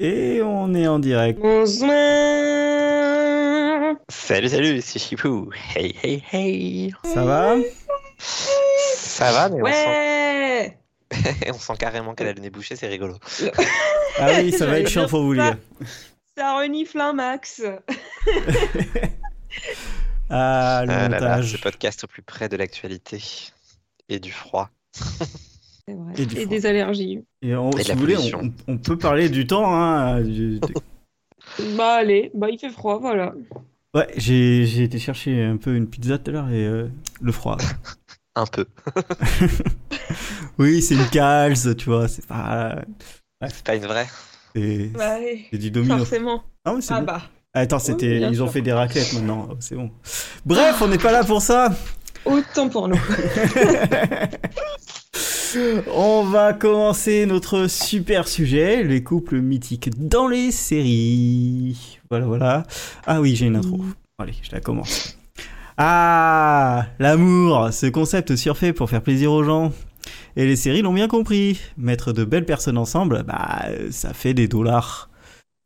Et on est en direct. Bonsoir. Salut, salut, c'est Chipou. Hey, hey, hey. Ça va? Ça va, mais Ouais. on, sent... on sent carrément qu'elle a le nez bouché, c'est rigolo. Ah oui, ça va être chiant pour vous, les ça. gars. Ça renifle un max. Ah, le Ah là là, montage. ce podcast au plus près de l'actualité et du froid. C'est vrai. Et des allergies. Et on- Et de si vous voulez, on, on peut parler du temps. Hein, du- Bah allez, bah il fait froid, voilà. Ouais, j'ai j'ai été chercher un peu une pizza tout à l'heure et euh, le froid. Un peu. Oui, c'est une calze, tu vois, c'est pas. C'est pas une vraie. C'est Bah c'est du domino. forcément. Ah oui, c'est Ah bon. bah, Attends, c'était, ils ont sûr. fait des raclettes maintenant, oh, c'est bon. Bref, on n'est pas là pour ça. autant pour nous. On va commencer notre super sujet, les couples mythiques dans les séries. Voilà, voilà. Ah oui, j'ai une intro. Allez, je la commence. Ah, l'amour, ce concept surfait pour faire plaisir aux gens. Et les séries l'ont bien compris. Mettre de belles personnes ensemble, bah, ça fait des dollars.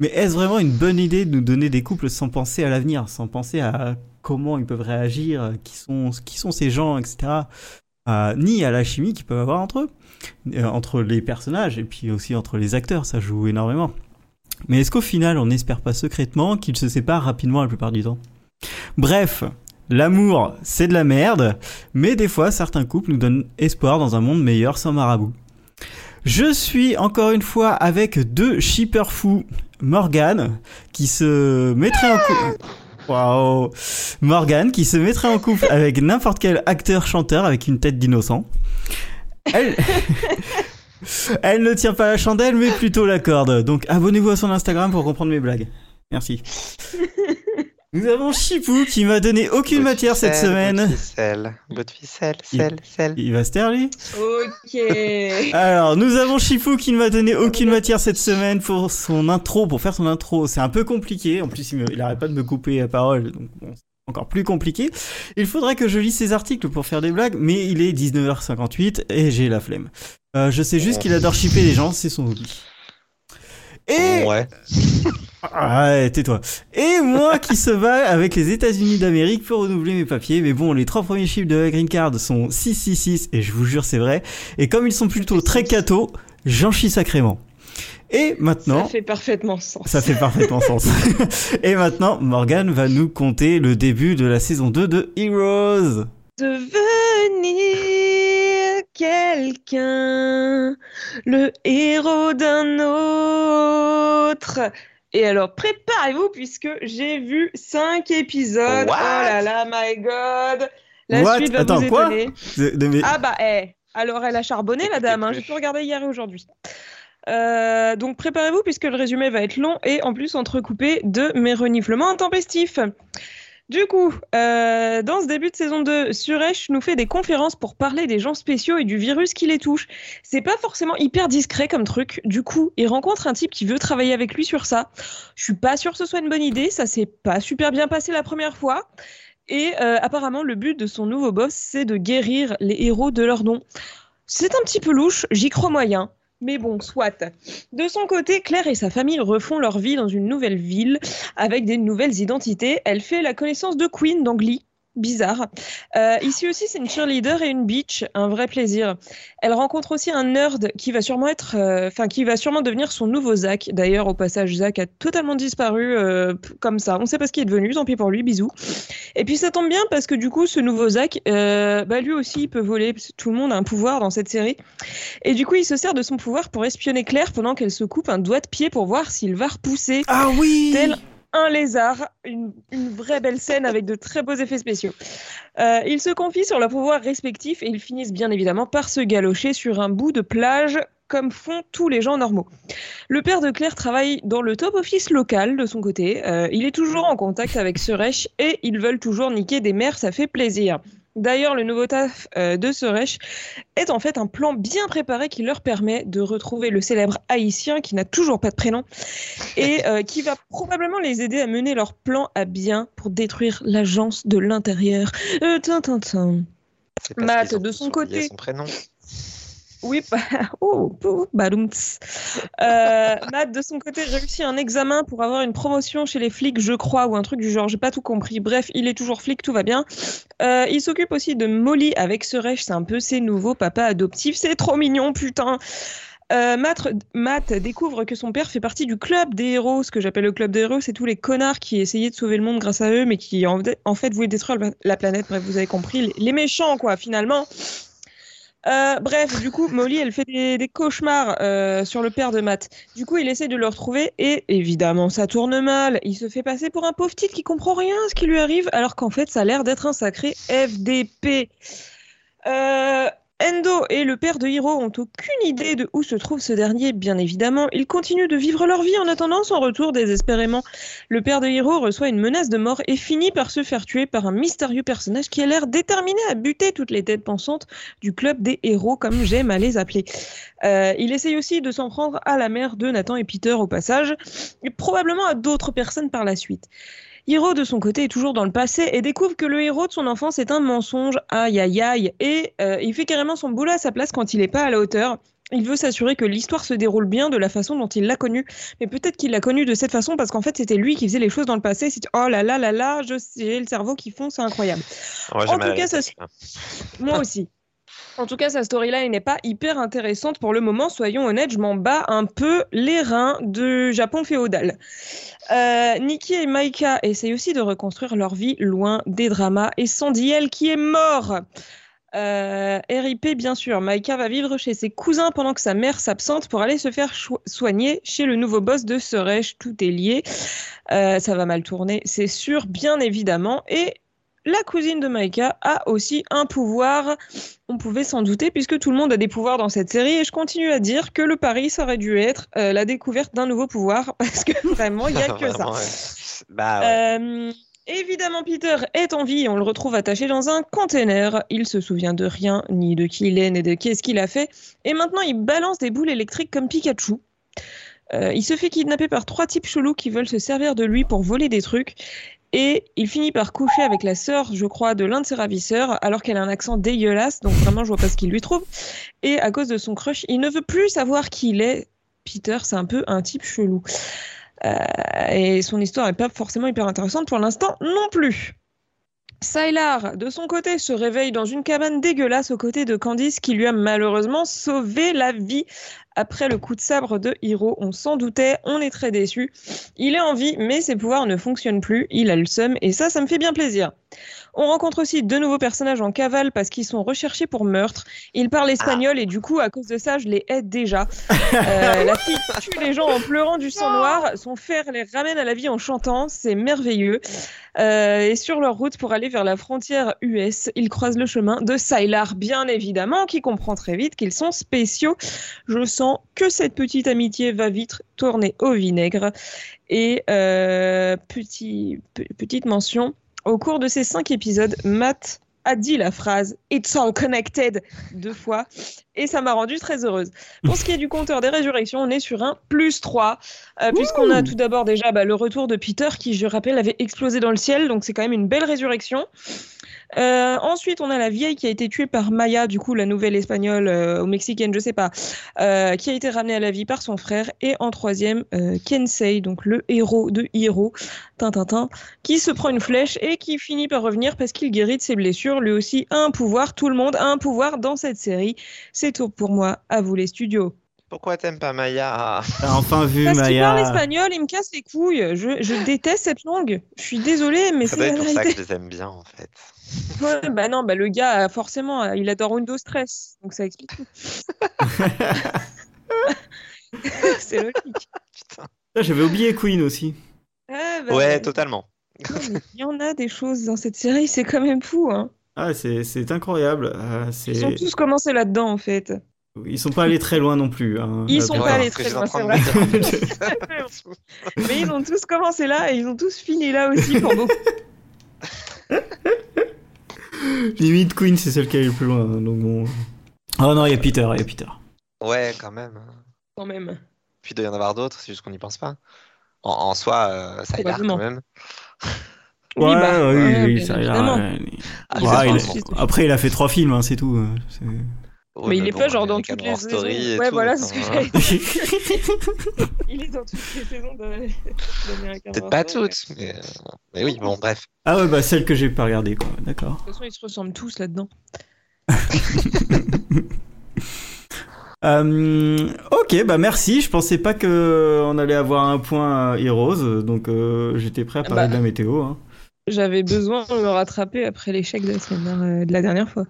Mais est-ce vraiment une bonne idée de nous donner des couples sans penser à l'avenir, sans penser à comment ils peuvent réagir, qui sont, qui sont ces gens, etc. Ni à la chimie qu'ils peuvent avoir entre eux, euh, entre les personnages et puis aussi entre les acteurs, ça joue énormément. Mais est-ce qu'au final, on n'espère pas secrètement qu'ils se séparent rapidement la plupart du temps? Bref, l'amour, c'est de la merde, mais des fois, certains couples nous donnent espoir dans un monde meilleur sans marabout. Je suis encore une fois avec deux shippers fous, Morgane, qui se mettrait en couple... Waouh Morgane, qui se mettrait en couple avec n'importe quel acteur-chanteur avec une tête d'innocent. Elle... Elle ne tient pas la chandelle, mais plutôt la corde. Donc abonnez-vous à son Instagram pour comprendre mes blagues. Merci. Nous avons Chipou qui m'a donné aucune Bout matière cette semaine. Bout de ficelle, bout de ficelle, Il- sel, sel. Il va se taire lui Ok. Alors, nous avons Chipou qui ne m'a donné aucune matière cette semaine pour son intro, pour faire son intro. C'est un peu compliqué. En plus, il, me, il arrête pas de me couper la parole, donc bon, c'est encore plus compliqué. Il faudrait que je lise ses articles pour faire des blagues, mais il est 19h58 et j'ai la flemme. Euh, je sais juste qu'il adore chipper les gens, c'est son hobby. Et Ouais. ah, ouais, tais-toi. Et moi qui se bat avec les États-Unis d'Amérique pour renouveler mes papiers. Mais bon, les trois premiers chiffres de la green card sont 666 et je vous jure c'est vrai. Et comme ils sont plutôt très cathos, j'en chie sacrément. Et maintenant, Ça fait parfaitement sens. ça fait parfaitement sens. et maintenant, Morgan va nous conter le début de la saison 2 de Heroes. Devenir quelqu'un, le héros d'un autre. Et alors, préparez-vous puisque j'ai vu 5 épisodes. What? Oh là là, my god. La What? suite va Attends, vous quoi? étonner. De- de mes- Ah bah, eh. Alors, elle a charbonné, la dame. Hein. J'ai tout regardé hier et aujourd'hui. Euh, donc, préparez-vous puisque le résumé va être long et en plus entrecoupé de mes reniflements intempestifs. Du coup, euh, dans ce début de saison 2, Suresh nous fait des conférences pour parler des gens spéciaux et du virus qui les touche. C'est pas forcément hyper discret comme truc. Du coup, il rencontre un type qui veut travailler avec lui sur ça. Je suis pas sûre que ce soit une bonne idée. Ça s'est pas super bien passé la première fois. Et euh, apparemment, le but de son nouveau boss, c'est de guérir les héros de leur nom. C'est un petit peu louche, j'y crois moyen. Mais bon, soit. De son côté, Claire et sa famille refont leur vie dans une nouvelle ville avec des nouvelles identités. Elle fait la connaissance de Queen d'Angly. Bizarre. Euh, ici aussi, c'est une cheerleader et une bitch, un vrai plaisir. Elle rencontre aussi un nerd qui va sûrement être, euh, enfin qui va sûrement devenir son nouveau Zach. D'ailleurs, au passage, Zach a totalement disparu euh, comme ça. On sait pas ce qu'il est devenu. Tant pis pour lui. Bisous. Et puis ça tombe bien parce que du coup, ce nouveau Zach, bah lui aussi, il peut voler. Tout le monde a un pouvoir dans cette série. Et du coup, il se sert de son pouvoir pour espionner Claire pendant qu'elle se coupe un doigt de pied pour voir s'il va repousser Ah oui tel un lézard. Une, vraie belle scène avec de très beaux effets spéciaux. Euh, ils se confient sur leurs pouvoirs respectifs et ils finissent bien évidemment par se galocher sur un bout de plage comme font tous les gens normaux. Le père de Claire travaille dans le top office local de son côté. Euh, il est toujours en contact avec Suresh et ils veulent toujours niquer des mères, ça fait plaisir. D'ailleurs, le nouveau taf euh, de Suresh est en fait un plan bien préparé qui leur permet de retrouver le célèbre haïtien qui n'a toujours pas de prénom et euh, qui va probablement les aider à mener leur plan à bien pour détruire l'agence de l'intérieur. Euh, Matt, de son côté. Son prénom. Oui, bah, oh, oh, badoumts. Euh, Matt, de son côté, réussit un examen pour avoir une promotion chez les flics, je crois, ou un truc du genre, j'ai pas tout compris. Bref, il est toujours flic, tout va bien. Euh, il s'occupe aussi de Molly avec Suresh, c'est un peu ses nouveaux papas adoptifs, c'est trop mignon, putain. Euh, Matt, Matt découvre que son père fait partie du club des héros. Ce que j'appelle le club des héros, c'est tous les connards qui essayaient de sauver le monde grâce à eux, mais qui en, en fait voulaient détruire la planète. Bref, vous avez compris, les, les méchants, quoi, finalement. Euh, bref, du coup, Molly, elle fait des, cauchemars euh, sur le père de Matt. Du coup, il essaie de le retrouver et évidemment, ça tourne mal. Il se fait passer pour un pauvre titre qui comprend rien à ce qui lui arrive, alors qu'en fait, ça a l'air d'être un sacré FDP. Euh, Endo et le père de Hiro ont aucune idée de où se trouve ce dernier, bien évidemment. Ils continuent de vivre leur vie en attendant son retour désespérément. Le père de Hiro reçoit une menace de mort et finit par se faire tuer par un mystérieux personnage qui a l'air déterminé à buter toutes les têtes pensantes du club des héros, comme j'aime à les appeler. Euh, il essaye aussi de s'en prendre à la mère de Nathan et Peter au passage, et probablement à d'autres personnes par la suite. Hiro, de son côté, est toujours dans le passé et découvre que le héros de son enfance est un mensonge. Aïe, aïe, aïe. Et euh, il fait carrément son boulot à sa place quand il n'est pas à la hauteur. Il veut s'assurer que l'histoire se déroule bien de la façon dont il l'a connue. Mais peut-être qu'il l'a connue de cette façon parce qu'en fait, c'était lui qui faisait les choses dans le passé. C'est oh là là là là, je sais, le cerveau qui fond, c'est incroyable. En j'ai tout cas, ça. Moi aussi. En tout cas, sa storyline n'est pas hyper intéressante pour le moment. Soyons honnêtes, je m'en bats un peu les reins de Japon féodal. Euh, Nikki et Maika essayent aussi de reconstruire leur vie loin des dramas et Sandiel qui est mort. Euh, RIP, bien sûr. Maika va vivre chez ses cousins pendant que sa mère s'absente pour aller se faire soigner chez le nouveau boss de Suresh. Tout est lié. Euh, ça va mal tourner, c'est sûr, bien évidemment. Et la cousine de Maika a aussi un pouvoir. On pouvait s'en douter puisque tout le monde a des pouvoirs dans cette série et je continue à dire que le pari ça aurait dû être euh, la découverte d'un nouveau pouvoir parce que vraiment il n'y a que ça. Ouais. Bah ouais. Euh, évidemment, Peter est en vie et on le retrouve attaché dans un container. Il se souvient de rien, ni de qui il est, ni de qu'est-ce qu'il a fait. Et maintenant, il balance des boules électriques comme Pikachu. Euh, il se fait kidnapper par trois types chelous qui veulent se servir de lui pour voler des trucs. Et il finit par coucher avec la sœur, je crois, de l'un de ses ravisseurs, alors qu'elle a un accent dégueulasse, donc vraiment je vois pas ce qu'il lui trouve. Et à cause de son crush, il ne veut plus savoir qui il est. Peter, c'est un peu un type chelou. Euh, et son histoire est pas forcément hyper intéressante pour l'instant non plus. Sylar, de son côté, se réveille dans une cabane dégueulasse aux côtés de Candice qui lui a malheureusement sauvé la vie après le coup de sabre de Hiro. On s'en doutait, on est très déçus. Il est en vie, mais ses pouvoirs ne fonctionnent plus. Il a le seum et ça, ça me fait bien plaisir. On rencontre aussi deux nouveaux personnages en cavale parce qu'ils sont recherchés pour meurtre. Ils parlent espagnol et du coup, à cause de ça, je les aide déjà. Euh, la fille tue les gens en pleurant du sang noir. Son frère les ramène à la vie en chantant. C'est merveilleux. Euh, et sur leur route pour aller vers la frontière US, ils croisent le chemin de Sylar, bien évidemment, qui comprend très vite qu'ils sont spéciaux. Je sens que cette petite amitié va vite tourner au vinaigre. Et euh, petit, pe- petite mention, au cours de ces cinq épisodes, Matt a dit la phrase It's all connected deux fois et ça m'a rendue très heureuse. Pour ce qui est du compteur des résurrections, on est sur un plus 3, euh, puisqu'on a tout d'abord déjà bah, le retour de Peter qui, je rappelle, avait explosé dans le ciel, donc c'est quand même une belle résurrection. Euh, ensuite, on a la vieille qui a été tuée par Maya, du coup la nouvelle espagnole euh, ou mexicaine, je sais pas, euh, qui a été ramenée à la vie par son frère. Et en troisième, euh, Kensei, donc le héros de Hiro, Tintintin, qui se prend une flèche et qui finit par revenir parce qu'il guérit de ses blessures. Lui aussi un pouvoir, tout le monde a un pouvoir dans cette série. C'est tout pour moi, à vous les studios. Pourquoi t'aimes pas Maya? T'as enfin vu Parce qu'il parle Maya. espagnol, il me casse les couilles. Je, je déteste cette langue. Je suis désolée, mais c'est être pour ça que je les aime bien en fait. Ouais, bah non, bah le gars, forcément, il adore Windows Stress, donc ça explique tout. c'est logique. Putain. J'avais oublié Queen aussi. Ah, bah, Ouais, totalement. Il y en a des choses dans cette série, c'est quand même fou. Hein. Ah, c'est c'est incroyable. Euh, Ils sont c'est tous commencés là-dedans, en fait. Ils sont pas allés très loin non plus. hein. Ils Euh, sont pas allés très loin, c'est vrai. Mais ils ont tous commencé là et ils ont tous fini là aussi pour beaucoup. Limite Queen, c'est celle qui est le plus loin. hein, Donc bon. Oh non, il y a Peter, il y a Peter. Ouais, quand même. Quand même. Puis il doit y en avoir d'autres, c'est juste qu'on n'y pense pas. En, en soi, euh, ça a l'air Probablement. quand même. Oui, Ouais, bah, oui, ouais, oui, ça l'air, évidemment. ouais, Ah, Ils Ouais, ont il pas a- ensuite- Après, il a fait trois films, hein, c'est tout. c'est- Ouais, mais il est bon, pas genre dans toutes les saisons. Ouais, tout, voilà, ce que euh, j'allais dire. Il est dans toutes les saisons de- d'American Peut-être pas toutes, mais, euh, mais oui, bon, bref. Ah ouais, bah celle que j'ai pas regardée, quoi. D'accord. De toute façon, ils se ressemblent tous là-dedans. Euh, ok, bah merci. Je pensais pas que on allait avoir un point euh, Heroes, donc euh, j'étais prêt à parler Bah. de la météo. hein. J'avais besoin de me rattraper après l'échec de la, semaine dernière- de la dernière fois,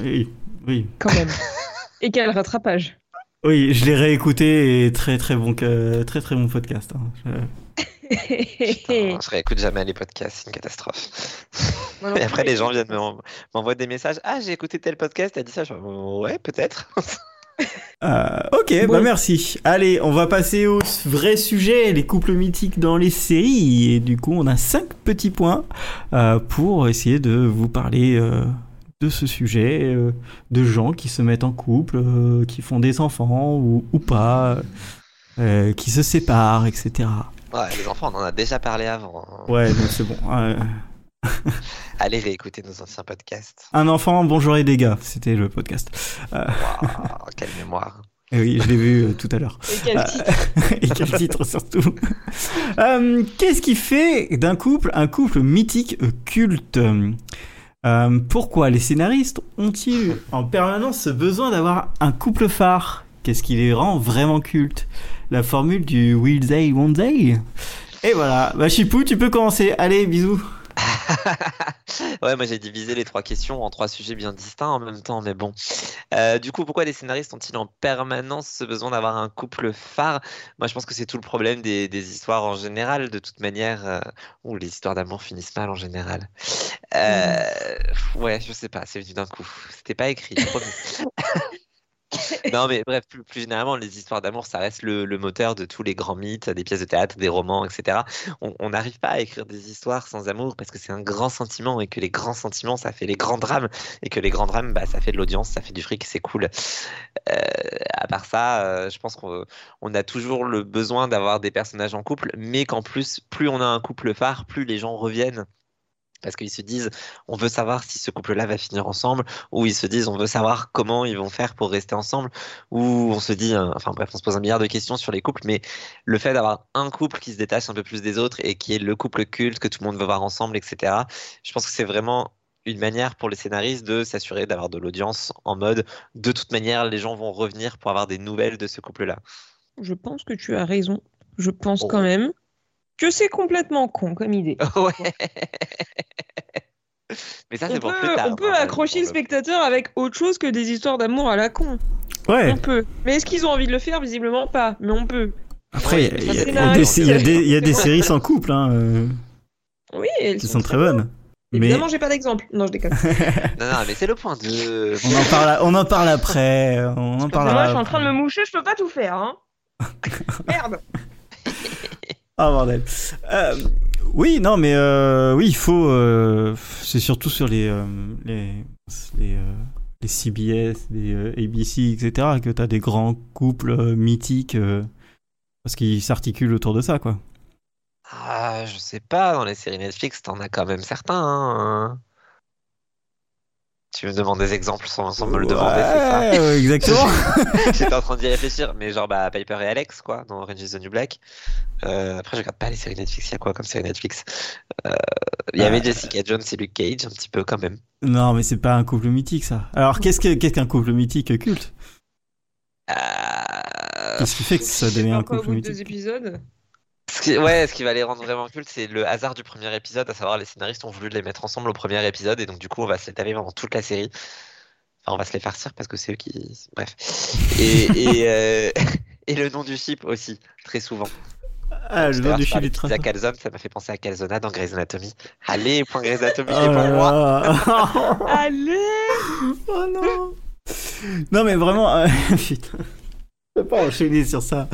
Oui, oui. quand même. Et quel rattrapage Oui, je l'ai réécouté et très très bon, que- très très bon podcast. hein. Je- Putain, je réécoute jamais les podcasts, c'est une catastrophe. Non Et après, les gens viennent me- m'envoyer des messages. Ah, j'ai écouté tel podcast, t'as dit ça. Je ouais, peut-être. Euh, ok, Bon. bah merci. Allez, on va passer au vrai sujet, les couples mythiques dans les séries. Et du coup, on a cinq petits points euh, pour essayer de vous parler euh, de ce sujet, euh, de gens qui se mettent en couple, euh, qui font des enfants ou, ou pas, euh, qui se séparent, etc. Ouais, les enfants, on en a déjà parlé avant. hein. Ouais, donc c'est bon. Euh, Allez réécouter nos anciens podcasts. un enfant, bonjour et dégâts, c'était le podcast. Quelle mémoire. Oui, je l'ai vu euh, tout à l'heure. Et quel titre et quel titre surtout Euh, Qu'est-ce qui fait d'un couple un couple mythique euh, culte? Euh, Pourquoi les scénaristes ont-ils en permanence ce besoin d'avoir un couple phare? Qu'est-ce qui les rend vraiment cultes? La formule du will they, won't they? Et voilà, bah Chipou, tu peux commencer. Allez, bisous. ouais, moi j'ai divisé les trois questions en trois sujets bien distincts en même temps, mais bon. Euh, du coup, pourquoi les scénaristes ont-ils en permanence ce besoin d'avoir un couple phare? Moi, je pense que c'est tout le problème des, des histoires en général, de toute manière, euh, où les histoires d'amour finissent mal en général. Euh, Ouais, je sais pas, c'est venu d'un coup. C'était pas écrit. Non, mais bref, plus, généralement, les histoires d'amour, ça reste le, moteur de tous les grands mythes, des pièces de théâtre, des romans, etc. On n'arrive pas à écrire des histoires sans amour parce que c'est un grand sentiment et que les grands sentiments, ça fait les grands drames et que les grands drames, bah, ça fait de l'audience, ça fait du fric, c'est cool. Euh, à part ça, euh, je pense qu'on on a toujours le besoin d'avoir des personnages en couple, mais qu'en plus, plus on a un couple phare, plus les gens reviennent. Parce qu'ils se disent, on veut savoir si ce couple-là va finir ensemble, ou ils se disent, on veut savoir comment ils vont faire pour rester ensemble, ou on se dit, euh, enfin bref, on se pose un milliard de questions sur les couples, mais le fait d'avoir un couple qui se détache un peu plus des autres et qui est le couple culte que tout le monde veut voir ensemble, etc., je pense que c'est vraiment une manière pour les scénaristes de s'assurer d'avoir de l'audience en mode, de toute manière, les gens vont revenir pour avoir des nouvelles de ce couple-là. Je pense que tu as raison. Je pense Oh. quand même que c'est complètement con comme idée. ouais. Mais ça, On c'est pour peut, plus tard. on peut hein, accrocher le spectateur avec autre chose que des histoires d'amour à la con. Ouais. On peut. Mais est-ce qu'ils ont envie de le faire? Visiblement pas. Mais on peut. Après, il y, a- y y des- y y a séries sans couple, hein, euh, Oui, elles sont très bonnes. Mais Évidemment, j'ai pas d'exemple. Non, je déconne. Non, non, mais c'est le point 2. on en parle, on en parle après. On en parlera. moi, je suis en train de me moucher, je peux pas tout faire. Hein. Merde. Ah bordel. Euh, oui, non, mais euh, oui, il faut. euh, c'est surtout sur les les les, CBS, les ABC, etc. que t'as des grands couples mythiques parce qu'ils s'articulent autour de ça, quoi. Ah, je sais pas, dans les séries Netflix, t'en as quand même certains. hein. Tu me demandes des exemples sans, sans me le demander, c'est ça Ouais, ouais, exactement. J'étais en train d'y réfléchir, mais genre bah, Piper et Alex, quoi, dans Orange is the New Black. Euh, après, je regarde pas les séries Netflix, il y a quoi comme série Netflix? Euh, Il y avait Euh, Jessica Jones et Luke Cage, un petit peu quand même. non, mais c'est pas un couple mythique, ça. Alors, qu'est-ce que qu'est-ce qu'un couple mythique culte? Euh, Qu'est-ce qui fait que ça devient un couple de deux mythique? épisodes. Ce qui, ouais, ce qui va les rendre vraiment cultes, c'est le hasard du premier épisode, à savoir les scénaristes ont voulu les mettre ensemble au premier épisode, et donc du coup, on va se les taper pendant toute la série. Enfin, on va se les farcir parce que c'est eux qui. Bref. Et, et, euh, et le nom du ship aussi, très souvent. Ah, le nom du chili de Pizza Calzone, ça m'a fait penser à Calzona dans Grey's Anatomy. Allez, point Grey's Anatomy, Oh c'est pour là moi. Allez Oh non Non mais vraiment, euh, putain, je peux pas enchaîner sur ça.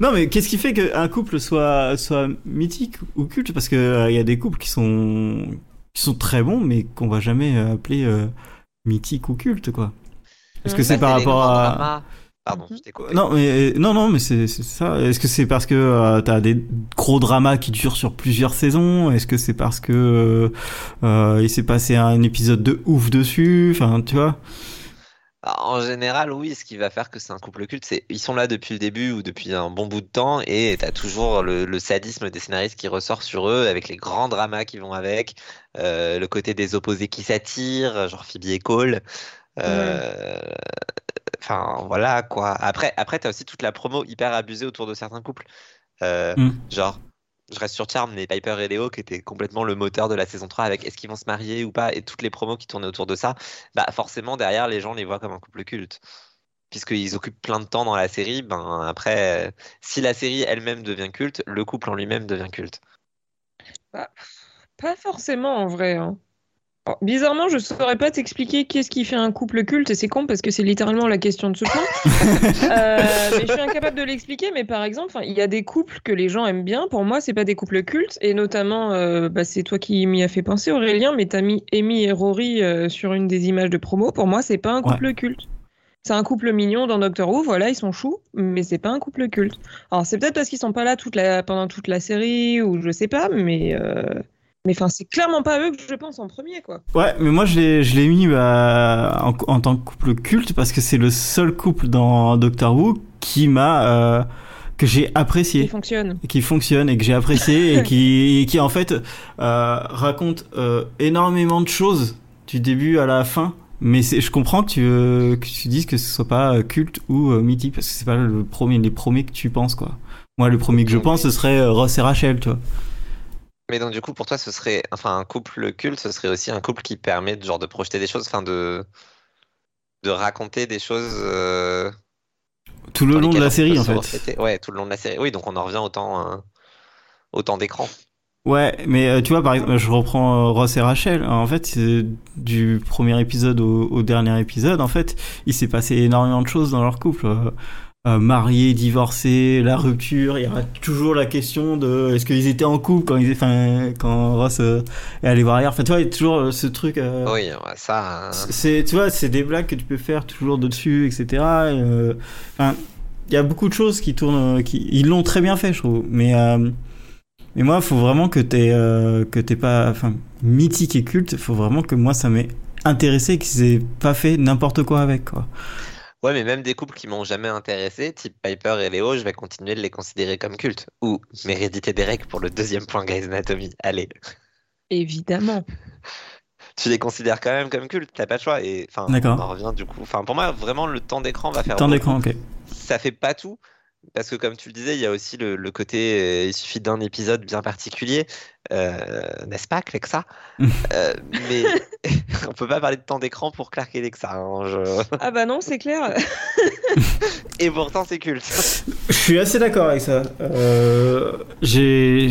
Non mais qu'est-ce qui fait qu'un couple soit, soit mythique ou culte? Parce qu'il il y a des couples qui sont, qui sont très bons mais qu'on va jamais euh, appeler euh, mythique ou culte quoi. Est-ce que Mmh. c'est Bah, par rapport à... Pardon, je coupé. Non, mais non, non, mais c'est c'est ça. Est-ce que c'est parce que euh, t'as des gros dramas qui durent sur plusieurs saisons? Est-ce que c'est parce que euh, il s'est passé un épisode de ouf dessus? Enfin, tu vois En général, oui, ce qui va faire que c'est un couple culte, c'est ils sont là depuis le début ou depuis un bon bout de temps et t'as toujours le, le sadisme des scénaristes qui ressort sur eux avec les grands dramas qui vont avec, euh, le côté des opposés qui s'attirent, genre Phoebe et Cole. Euh, Enfin, voilà quoi. Après, après t'as aussi toute la promo hyper abusée autour de certains couples. Euh, Mm. Genre, je reste sur Charm, mais Piper et Léo qui étaient complètement le moteur de la saison 3 avec est-ce qu'ils vont se marier ou pas et toutes les promos qui tournaient autour de ça, bah forcément derrière les gens les voient comme un couple culte. Puisqu'ils occupent plein de temps dans la série, ben après, si la série elle-même devient culte, le couple en lui-même devient culte. Pas forcément en vrai. hein. Oh, bizarrement, je saurais pas t'expliquer qu'est-ce qui fait un couple culte, et c'est con parce que c'est littéralement la question de ce point. Euh, mais je suis incapable de l'expliquer, mais par exemple, il y a des couples que les gens aiment bien. Pour moi, c'est pas des couples cultes, et notamment, euh, bah, c'est toi qui m'y as fait penser, Aurélien, mais t'as mis Amy et Rory euh, sur une des images de promo. Pour moi, c'est pas un couple culte. C'est un couple mignon dans Doctor Who, voilà, ils sont choux, mais c'est pas un couple culte. Alors, c'est peut-être parce qu'ils sont pas là toute la... pendant toute la série, ou je sais pas, mais. Euh, Mais enfin, c'est clairement pas eux que je pense en premier, quoi. Ouais, mais moi je l'ai mis bah, en, en tant que couple culte parce que c'est le seul couple dans Doctor Who qui m'a euh, que j'ai apprécié. fonctionnent. qui fonctionne et que j'ai apprécié et qui, et qui en fait euh, raconte euh, énormément de choses du début à la fin. Mais je comprends que tu, euh, que tu dises que ce soit pas euh, culte ou euh, mythique parce que c'est pas le premier, les premiers que tu penses quoi. Moi, le premier que je pense, ce serait euh, Ross et Rachel, tu vois. Mais donc du coup, pour toi, ce serait, enfin, un couple culte, ce serait aussi un couple qui permet de, genre, de projeter des choses, enfin, de, de raconter des choses. euh, Tout le dans long de lesquelles la on série peut en se fait. refléter. Ouais, tout le long de la série. Oui, donc on en revient autant, euh, autant d'écran. Ouais, mais euh, tu vois, par exemple, je reprends euh, Ross et Rachel. En fait, c'est du premier épisode au, au dernier épisode, en fait, il s'est passé énormément de choses dans leur couple. Euh, euh, mariés, divorcés, la rupture. Il y aura toujours la question de est-ce qu'ils étaient en couple quand ils, enfin, quand Ross euh, est allé voir ailleurs? Enfin, tu vois, il y a toujours euh, ce truc. euh, Oui, ça. euh, c'est, tu vois, c'est des blagues que tu peux faire toujours dessus, etc. Euh, Enfin, il y a beaucoup de choses qui tournent, qui, ils l'ont très bien fait, je trouve. Mais, euh, mais moi, il faut vraiment que euh, que t'aies pas, enfin, mythique et culte. Il faut vraiment que moi, ça m'ait intéressé, qu'ils aient pas fait n'importe quoi avec, quoi. Ouais, mais même des couples qui m'ont jamais intéressé, type Piper et Léo, je vais continuer de les considérer comme cultes. Ou Meredith et Derek pour le deuxième point Grey's Anatomy. Allez, Évidemment. tu les considères quand même comme cultes, t'as pas de choix. Et enfin, on en revient du coup. Enfin, pour moi, vraiment, le temps d'écran va faire Temps d'écran, ok. Ça fait pas tout. Parce que comme tu le disais, il y a aussi le, le côté, euh, il suffit d'un épisode bien particulier, euh, n'est-ce pas, Clexa Euh, Mais on peut pas parler de temps d'écran pour Clark et Lexa. hein, je- Ah bah non, c'est clair. Et pourtant, c'est culte. Je suis assez d'accord avec ça. Euh, j'ai,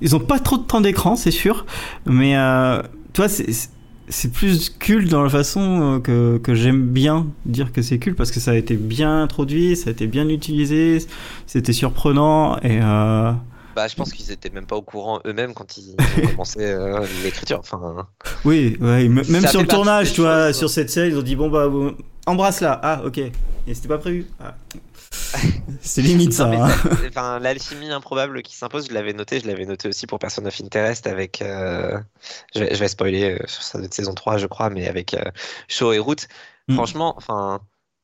ils ont pas trop de temps d'écran, c'est sûr, mais euh, toi, c'est, c'est plus culte dans la façon euh, que, que j'aime bien dire que c'est culte parce que ça a été bien introduit, ça a été bien utilisé, c'était surprenant et euh, Bah, je pense qu'ils étaient même pas au courant eux-mêmes quand ils ont commencé euh, l'écriture. Enfin, oui, ouais, même Ça sur le tournage, tu vois, sur cette série, ils ont dit bon bah embrasse là, ah ok, et c'était pas prévu. Ah. C'est limite ça. Hein. ça- enfin, l'alchimie improbable qui s'impose, je l'avais noté, je l'avais noté aussi pour Person of Interest avec, euh, je, vais, je vais spoiler euh, sur sa saison 3, je crois, mais avec euh, Shaw et Root. Mm. Franchement, enfin,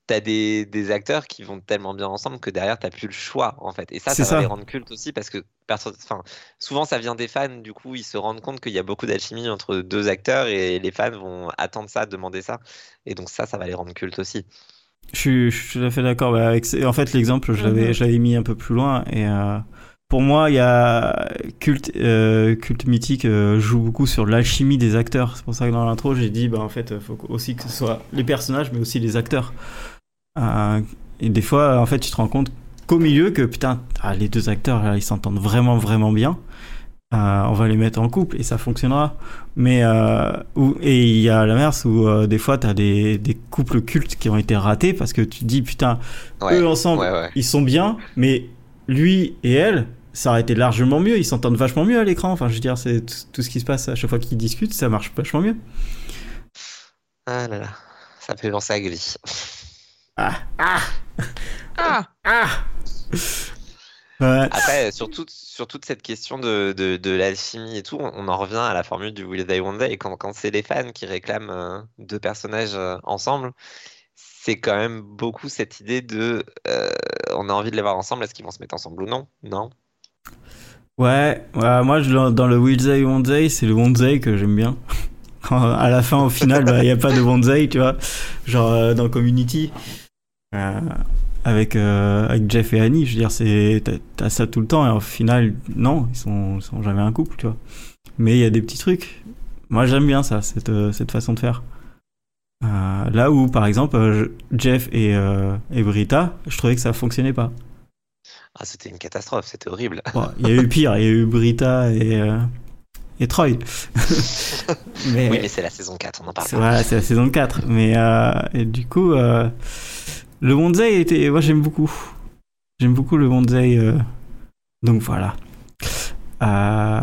t'as des, des acteurs qui vont tellement bien ensemble que derrière, t'as plus le choix, en fait. Et ça, ça va ça. les rendre cultes aussi parce que enfin, souvent, ça vient des fans, du coup, ils se rendent compte qu'il y a beaucoup d'alchimie entre deux acteurs et les fans vont attendre ça, demander ça. Et donc, ça, ça va les rendre cultes aussi. Je suis, je suis tout à fait d'accord. Bah, avec, en fait, l'exemple, je l'avais, Mhm. je l'avais mis un peu plus loin. Et euh, pour moi, il y a culte, euh, culte mythique euh, joue beaucoup sur l'alchimie des acteurs. C'est pour ça que dans l'intro, j'ai dit, bah en fait, il faut aussi que ce soit les personnages, mais aussi les acteurs. Euh, et des fois, en fait, tu te rends compte qu'au milieu, que putain, ah, les deux acteurs, là, ils s'entendent vraiment, vraiment bien. Euh, on va les mettre en couple et ça fonctionnera. Mais euh, ou, et il y a l'inverse où euh, des fois t'as des, des couples cultes qui ont été ratés parce que tu te dis putain Ouais, eux ensemble ouais, ouais. ils sont bien mais lui et elle ça aurait été largement mieux. Ils s'entendent vachement mieux à l'écran. Enfin je veux dire c'est tout, ce qui se passe à chaque fois qu'ils discutent ça marche vachement mieux. Ah là là, ça fait penser à Glee. Ah. Ah. Ah. Ah Ouais. Après, sur toute, sur toute cette question de, de, de l'alchimie et tout, on, en revient à la formule du Will Day One Day. Et quand, quand c'est les fans qui réclament euh, deux personnages euh, ensemble, c'est quand même beaucoup cette idée de euh, on a envie de les voir ensemble, est-ce qu'ils vont se mettre ensemble ou non? Non? Ouais, ouais, moi je, dans le Wednesday Wednesday, c'est le Wednesday que j'aime bien. À la fin, au final, il n'y a pas de Wednesday, tu vois. Genre dans Community. Euh, avec, euh, avec Jeff et Annie, je veux dire, c'est, t'as, ça tout le temps, et au final, non, ils sont, ils sont jamais un couple, tu vois. Mais il y a des petits trucs. Moi j'aime bien ça, cette, euh, cette façon de faire. Euh, là où, par exemple, euh, Jeff et, et Brita, je trouvais que ça fonctionnait pas. Ah, c'était une catastrophe, c'était horrible. Bon, il y a eu pire, il y a eu Brita et, et Troy. mais, Oui, mais c'est la saison 4, on en parle voilà, c'est la saison 4. Mais et du coup, le Bonsai était. Moi, j'aime beaucoup. J'aime beaucoup le Bonsai. euh, donc voilà. Euh,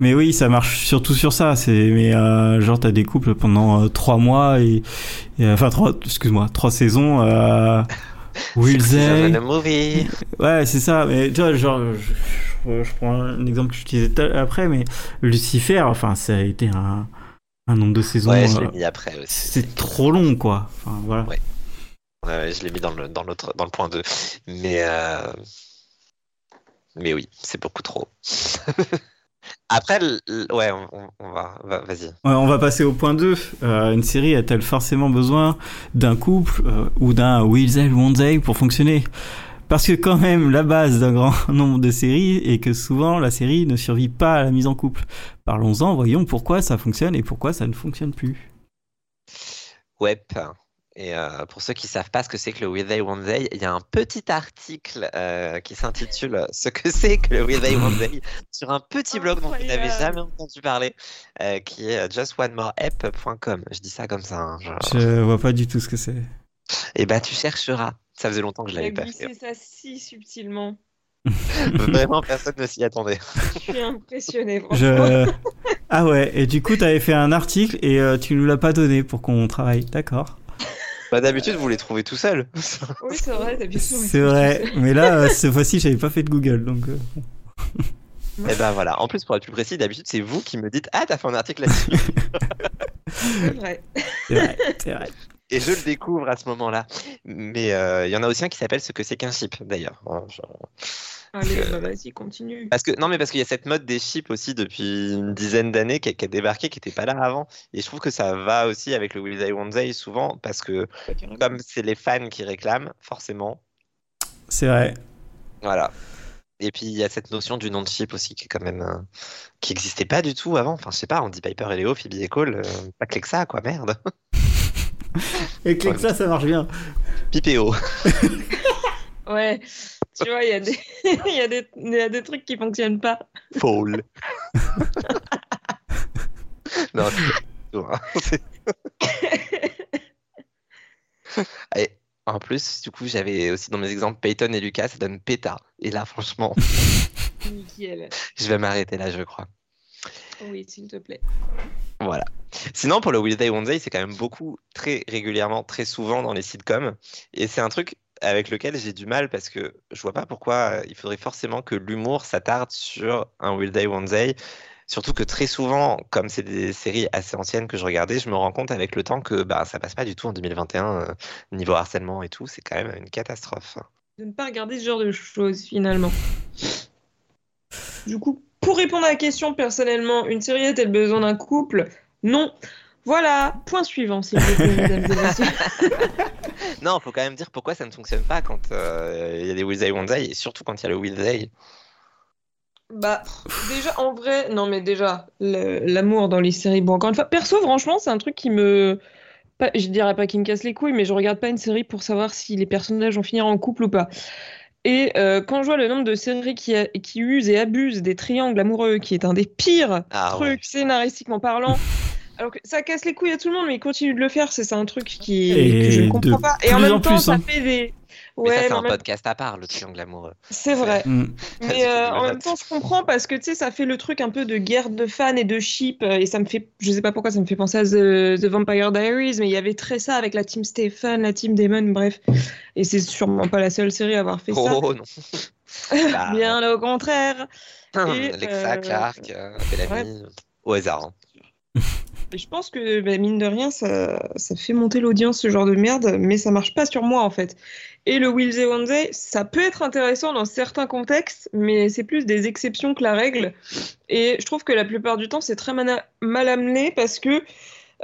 mais oui, ça marche surtout sur ça. C'est mais euh, genre t'as des couples pendant euh, trois mois et, et, euh, enfin trois, excuse-moi, trois saisons. Euh, Will they- movie. Ouais, c'est ça. Mais tu vois, genre, je, prends un exemple que j'utilisais après, mais Lucifer, enfin, ça a été un, un nombre de saisons. Ouais, je euh, l'ai mis après aussi. c'est trop long, quoi. Enfin, voilà. Ouais. Ouais, je l'ai mis dans le, dans l'autre, dans le point 2. Mais, euh, mais oui, c'est beaucoup trop. Après, ouais, on, va, va- vas-y. Ouais, on va passer au point 2. Euh, une série a-t-elle forcément besoin d'un couple euh, ou d'un Will They, Won't They pour fonctionner? Parce que quand même, la base d'un grand nombre de séries est que souvent la série ne survit pas à la mise en couple. Parlons-en, voyons pourquoi ça fonctionne et pourquoi ça ne fonctionne plus. Web. Et euh, pour ceux qui savent pas ce que c'est que le With They One Day, il y a un petit article euh, qui s'intitule Ce que c'est que le With They One Day sur un petit blog dont vous n'avez jamais entendu parler, euh, qui est justonemoreapp.com. Je dis ça comme ça. hein, genre. Je vois pas du tout ce que c'est. Et bah tu chercheras. Ça faisait longtemps que je l'avais pas fait. glissé ça si subtilement. Vraiment, personne ne s'y attendait. Je suis impressionnée, franchement. Je... Ah ouais, et du coup, t'avais fait un article et euh, tu nous l'as pas donné pour qu'on travaille. D'accord. Bah, D'habitude, vous les trouvez tout seul. Oui, c'est vrai, sûr. C'est vrai. Mais là, euh, cette fois-ci, j'avais pas fait de Google. Donc, euh, Et ben voilà. En plus, pour être plus précis, d'habitude, c'est vous qui me dites Ah, t'as fait un article là-dessus. C'est vrai. c'est vrai, c'est vrai. Et je le découvre à ce moment-là. Mais euh, il y en a aussi un qui s'appelle Ce que c'est qu'un chip, d'ailleurs. Hein, je- Allez, bah vas-y, continue. Parce que, non, mais parce qu'il y a cette mode des chips aussi depuis une dizaine d'années qui, a- qui a débarqué, qui n'était pas là avant. Et je trouve que ça va aussi avec le Will They Won't souvent, parce que comme c'est les fans qui réclament, forcément, C'est vrai. Voilà. Et puis il y a cette notion du nom de chip aussi qui est quand même euh, qui n'existait pas du tout avant. Enfin, je sais pas, on dit Piper et Léo, Phoebe et Cole, euh, pas que ça, quoi, merde. Et que ça, ça marche bien. Pipéo. Ouais, tu vois, il y, a des... il y, a des... il y a des trucs qui fonctionnent pas. Foul. non, c'est hein. Et en plus, du coup, j'avais aussi dans mes exemples Peyton et Lucas, ça donne PETA. Et là, franchement, Nickel. je vais m'arrêter là, je crois. Oui, s'il te plaît. Voilà. Sinon, pour le Will Day One Day, c'est quand même beaucoup, très régulièrement, très souvent dans les sitcoms. Et c'est un truc avec lequel j'ai du mal parce que je vois pas pourquoi euh, il faudrait forcément que l'humour s'attarde sur un Will Day One Day. Surtout que très souvent, comme c'est des séries assez anciennes que je regardais, je me rends compte avec le temps que bah, ça passe pas du tout en 2021. euh, niveau harcèlement et tout, c'est quand même une catastrophe. De ne pas regarder ce genre de choses, finalement. Du coup, pour répondre à la question, personnellement, une série a-t-elle besoin d'un couple? Non. Voilà, point suivant, s'il vous plaît, mesdames et messieurs. Non, faut quand même dire pourquoi ça ne fonctionne pas quand euh, il y a des Will Day One Day et surtout quand il y a le Will Day. Bah, déjà, en vrai, non, mais déjà, l'amour dans les séries, bon, encore une fois, perso, franchement, c'est un truc qui me. Pas, je dirais pas qui me casse les couilles, mais je regarde pas une série pour savoir si les personnages vont finir en couple ou pas. Et euh, quand je vois le nombre de séries qui, a- qui usent et abusent des triangles amoureux, qui est un des pires Ah trucs ouais. scénaristiquement parlant, alors que ça casse les couilles à tout le monde, mais ils continuent de le faire, c'est un truc qui, Et que je ne de comprends pas. Et en même en temps, plus, ça hein. fait des. mais ça, c'est un podcast à part, le triangle amoureux. C'est vrai. Mm. Mais euh, en même temps, je comprends parce que tu sais, ça fait le truc un peu de guerre de fans et de ship. Et ça me fait, je sais pas pourquoi, ça me fait penser à The, Vampire Diaries, mais il y avait très ça avec la team Stephen, la team Damon, bref. Et c'est sûrement pas la seule série à avoir fait ça. Oh non. Bah, Bien au contraire. Alexa, Clark, euh, Bellamy, au hasard. Hein. Je pense que, bah, mine de rien, ça, fait monter l'audience, ce genre de merde, mais ça marche pas sur moi, en fait. Et le Will They One ça peut être intéressant dans certains contextes, mais c'est plus des exceptions que la règle. Et je trouve que la plupart du temps, c'est très mal amené parce que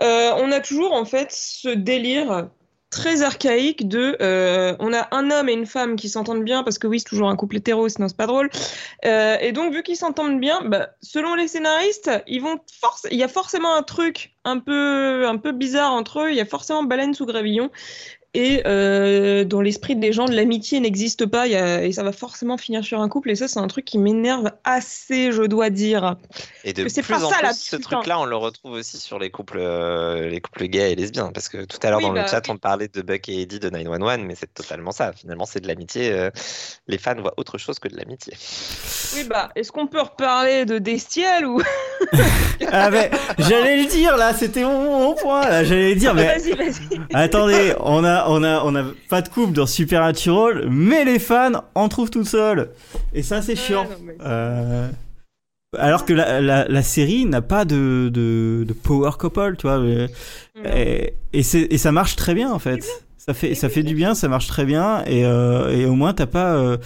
euh, on a toujours, en fait, ce délire très archaïque de euh, on a un homme et une femme qui s'entendent bien parce que oui c'est toujours un couple hétéro sinon c'est pas drôle. Euh, et donc vu qu'ils s'entendent bien bah, selon les scénaristes ils vont il y a forcément un truc un peu un peu bizarre entre eux. Il y a forcément baleine sous gravillon et euh, dans l'esprit des gens, l'amitié n'existe pas et ça va forcément finir sur un couple. Et ça, c'est un truc qui m'énerve assez, je dois dire. Et de plus en plus, ce truc-là, on le retrouve aussi sur les couples, euh, les couples gays et lesbiens. Parce que tout à l'heure, dans le bah chat, on parlait de Buck et Eddie de 911, mais c'est totalement ça. Finalement, c'est de l'amitié. Euh, les fans voient autre chose que de l'amitié. Oui, bah, est-ce qu'on peut reparler de Destiel ou. ah, mais j'allais le dire, là, c'était mon, point. J'allais dire, mais. Vas-y, vas-y. Attendez, on a on a, on a pas de couple dans Supernatural, mais les fans en trouvent tout seuls. Et ça, c'est chiant. Euh, alors que la, la, série n'a pas de, de, power couple, tu vois. Et, et, et, ça marche très bien, en fait. Ça fait, ça fait du bien, ça marche très bien. Et, euh, et au moins, t'as pas. Euh,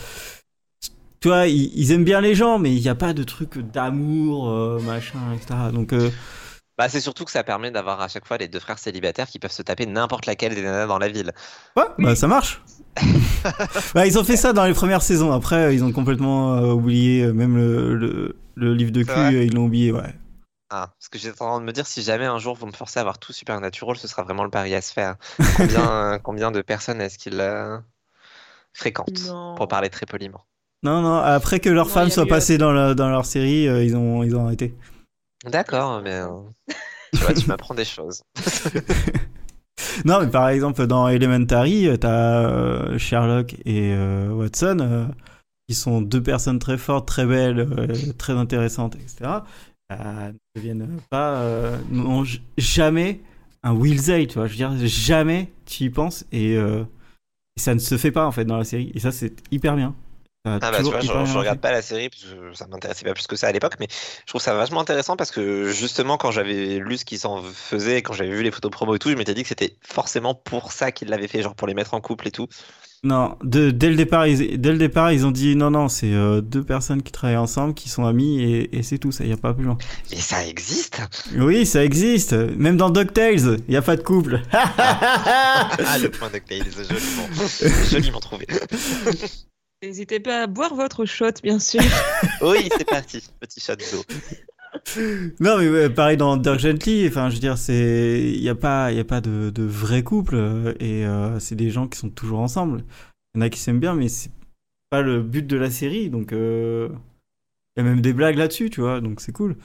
tu vois, ils, aiment bien les gens, mais il n'y a pas de truc d'amour, machin, etc. Donc. Bah, c'est surtout que ça permet d'avoir à chaque fois les deux frères célibataires qui peuvent se taper n'importe laquelle des nanas dans la ville. Ouais, bah ça marche. bah, ils ont fait ça dans les premières saisons. Après, ils ont complètement euh, oublié, euh, même le, le, livre de cul, euh, ils l'ont oublié, ouais. Ah, parce que j'étais en train de me dire, si jamais un jour vous me forcez à avoir tout Supernatural, ce sera vraiment le pari à se faire. Combien, combien de personnes est-ce qu'ils fréquentent Pour parler très poliment? Non, non, après que leurs femmes soient passées dans, dans leur série, ils, ont, ils ont arrêté. D'accord, mais euh, tu vois, tu m'apprends des choses. non, mais par exemple, dans Elementary, euh, t'as euh, Sherlock et Watson, qui sont deux personnes très fortes, très belles, très intéressantes, etc. ne deviennent pas, n'ont jamais un Willsey, tu vois. Je veux dire, jamais tu y penses et, et ça ne se fait pas en fait dans la série. Et ça, c'est hyper bien. Ah bah tu vois, je, je, regarde pas la série parce que ça m'intéressait pas plus que ça à l'époque, mais je trouve ça vachement intéressant parce que justement quand j'avais lu ce qu'ils s'en faisait, quand j'avais vu les photos promo et tout, je m'étais dit que c'était forcément pour ça qu'ils l'avaient fait, genre pour les mettre en couple et tout. Non, de, dès, le départ, ils, dès le départ, ils ont dit non, non, c'est euh, deux personnes qui travaillent ensemble, qui sont amies et, et c'est tout, ça, y a pas plus loin. Mais ça existe? Oui, ça existe. Même dans DuckTales, il y a pas de couple. ah, le point DuckTales, joliment, joliment trouvé. N'hésitez pas à boire votre shot, bien sûr. oui, c'est parti, petit shot d'eau. Non, mais pareil dans Dirk Gently, enfin, je veux dire, c'est, il n'y a pas, il a pas de, de vrai couple euh, et euh, c'est des gens qui sont toujours ensemble. Il y en a qui s'aiment bien, mais c'est pas le but de la série, donc euh, il y a même des blagues là-dessus, tu vois, donc c'est cool.